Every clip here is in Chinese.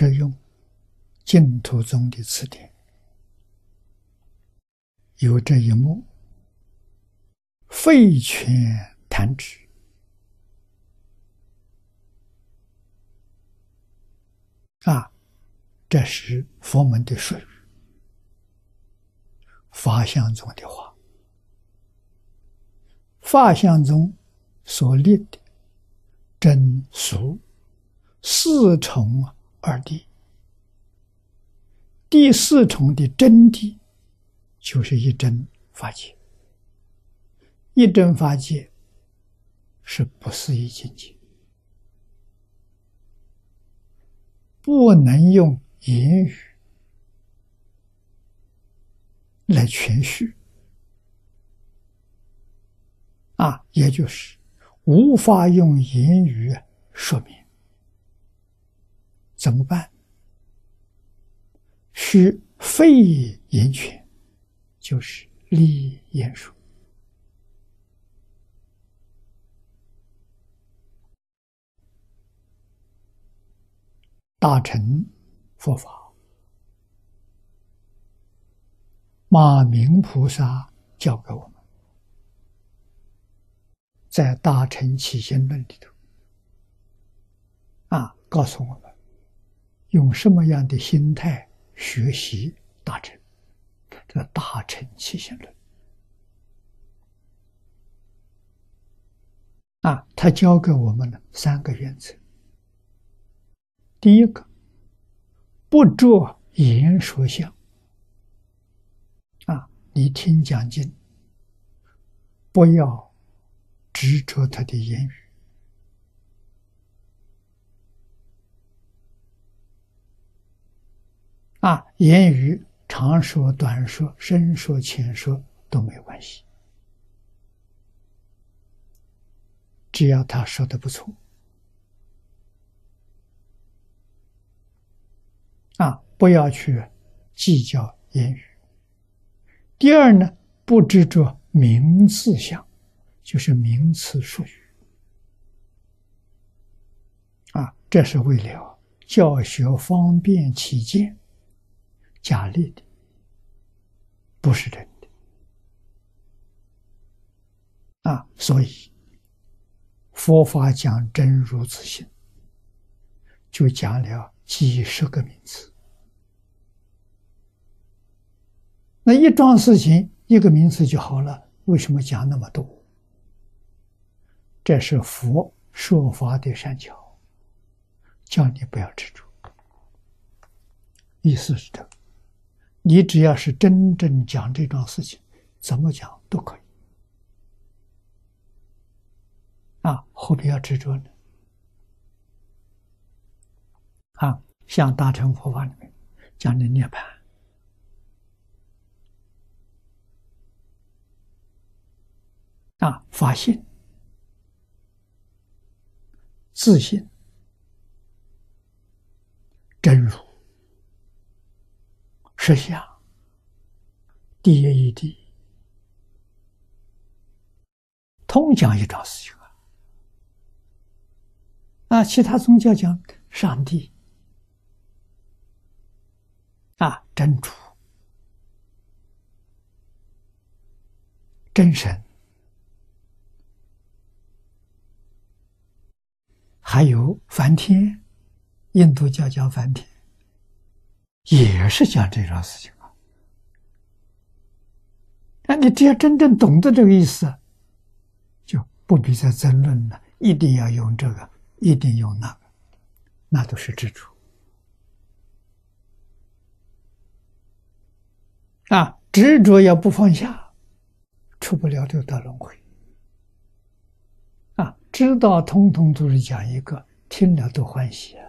是用净土宗的词典，有这一幕，废权弹指。啊，这是佛门的术语，法相宗的话，法相宗所立的真俗四重啊二谛，第四重的真谛就是一真法界，一真法界是不思议境界。不能用言语来诠释。啊，也就是无法用言语说明，怎么办？是废言权，就是立言说。大乘佛法，马明菩萨教给我们，在《大乘起心论》里头，啊，告诉我们用什么样的心态学习大乘，这《大乘起心论》啊，他教给我们了三个原则。第一个，不着言说相啊！你听讲经，不要执着他的言语啊，言语长说、短说、深说、浅说都没关系，只要他说的不错。啊，不要去计较言语。第二呢，不执着名词相，就是名词术语。啊，这是为了教学方便起见，假立的，不是真的。啊，所以佛法讲真如自性，就讲了几十个名词。那一桩事情，一个名词就好了，为什么讲那么多？这是佛说法的善巧，叫你不要执着。意思是这个，你只要是真正讲这桩事情，怎么讲都可以。啊，何必要执着呢？啊，像大乘佛法里面讲的涅槃。啊，发现、自信、真如、实相、第一义谛，通讲一桩事情啊。啊，其他宗教讲上帝，啊，真主、真神。还有梵天，印度教叫梵天，也是讲这桩事情啊。那你只要真正懂得这个意思，就不必再争论了。一定要用这个，一定用那个，那都是执着啊！执着要不放下，出不了六道轮回啊。知道，通通都是讲一个，听了都欢喜啊，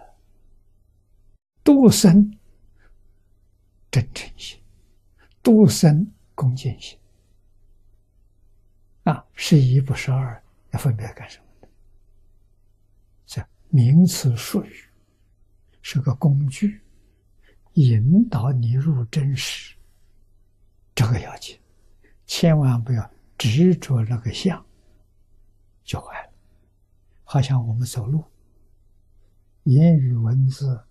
多生真诚心，多生恭敬心啊，是一不是二，要分别干什么的？这名词术语是个工具，引导你入真实，这个要紧，千万不要执着那个相，就坏了。好像我们走路，言语文字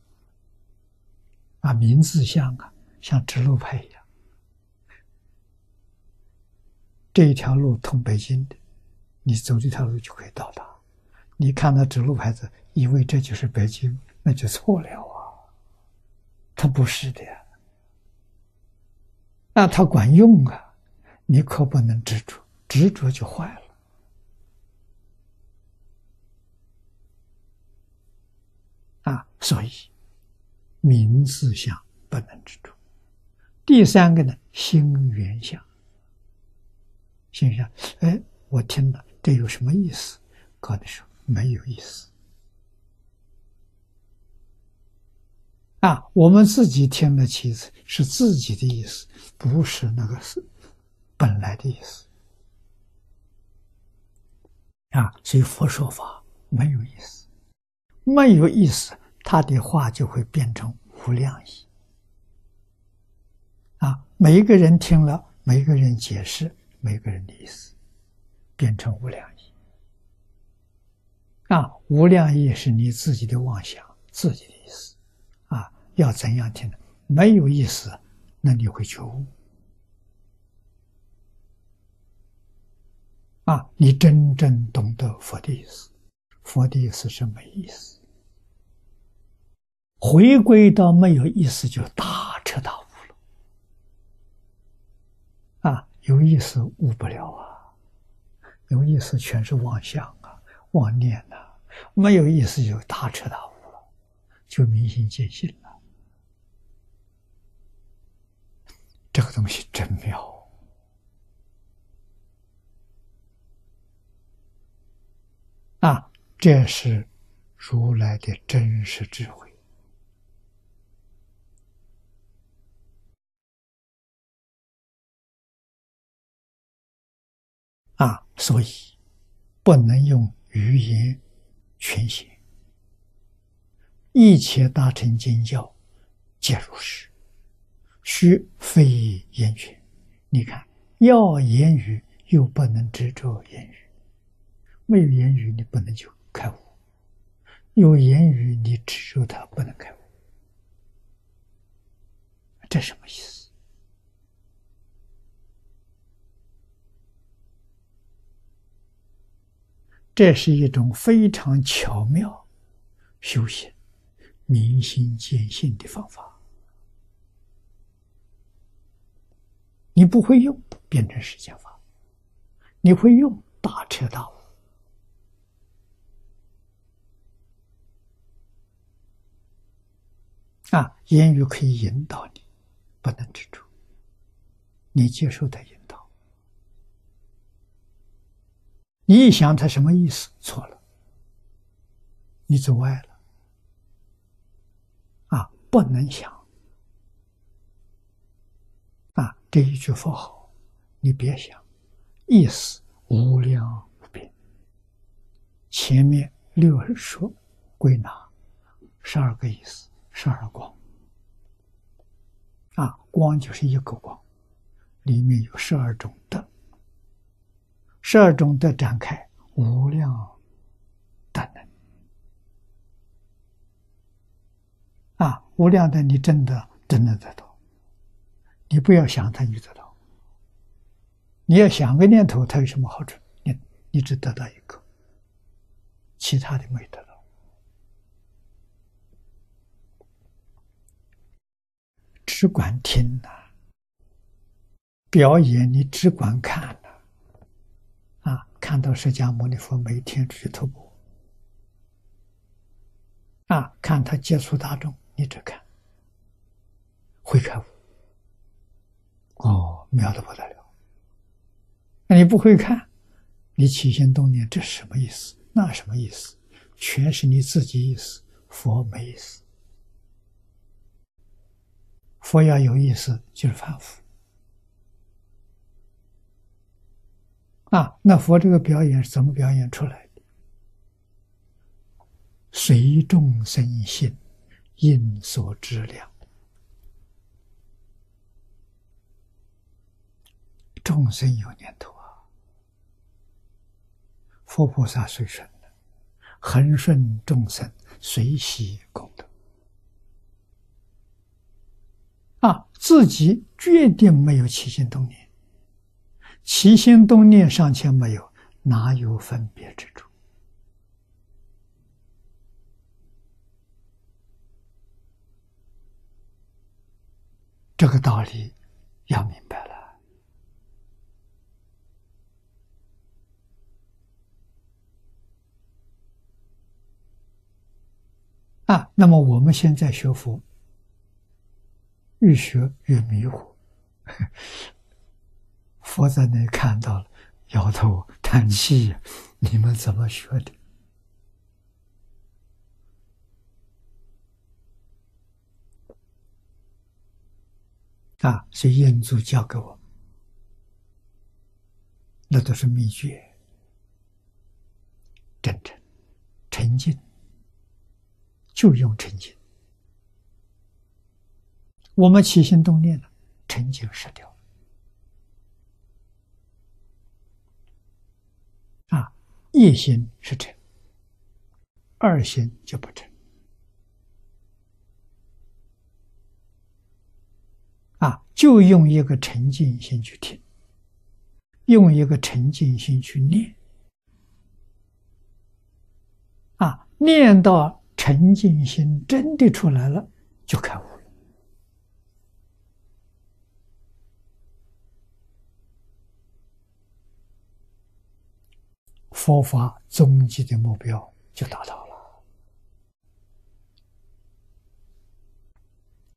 啊，名字像啊，像指路牌一样。这一条路通北京的，你走这条路就可以到达。你看到指路牌子，以为这就是北京，那就错了啊！它不是的呀。那它管用啊，你可不能执着，执着就坏了。啊，所以名字相不能执着。第三个呢，心缘相。心想，哎，我听了这有什么意思？搞的时候没有意思。啊，我们自己听的其实是自己的意思，不是那个是本来的意思。啊，所以佛说法没有意思，没有意思，他的话就会变成无量意。啊，每一个人听了，每一个人解释。每个人的意思变成无量义啊，无量义是你自己的妄想，自己的意思啊，要怎样听呢？没有意思，那你会觉悟啊，你真正懂得佛的意思，佛的意思是没意思，回归到没有意思，就大彻大悟。有意思悟不了啊，有意思全是妄想啊、妄念呐，没有意思就大彻大悟了，就明心见性了。这个东西真妙啊！这是如来的真实智慧。所以不能用语言劝显，一切大乘经教皆如是，须非言语。你看，要言语又不能执着言语，没有言语你不能就开悟；有言语你执着它不能开悟，这什么意思？这是一种非常巧妙修行、明心见性的方法。你不会用，变成实践法；你会用，大彻大悟。啊，言语可以引导你，不能执着。你接受的引。你一想他什么意思？错了，你走歪了。啊，不能想。啊，这一句佛号，你别想，意思无量无边。前面六说归纳十二个意思，十二光。啊，光就是一个光，里面有十二种德。十二种的展开，无量大能啊！无量的，你真的真的得到，你不要想它，你得到。你要想个念头，它有什么好处？你你只得到一个，其他的没得到。只管听呐，表演你只管看。看到释迦牟尼佛每天出去徒步，啊，看他接触大众，你只看，会开悟，哦，妙的不得了。那你不会看，你起心动念，这什么意思？那什么意思？全是你自己意思，佛没意思。佛要有意思，就是反复。啊，那佛这个表演是怎么表演出来的？随众生心，因所知量。众生有念头啊，佛菩萨随顺的，恒顺众生，随喜功德。啊自己决定没有起心动念，起心动念尚且没有，哪有分别之处？这个道理要明白了啊！那么我们现在学佛，越学越迷糊。佛在那看到了，摇头叹气：“你们怎么学的？”啊，是印祖教给我，那都是秘诀，真诚、沉静，就用沉静。我们起心动念了，沉静失掉。啊，一心是真，二心就不成。啊，就用一个沉静心去听，用一个沉静心去念，啊，念到沉静心真的出来了，就开悟佛法终极的目标就达到了。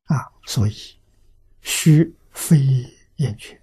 啊，所以。虚非厌倦，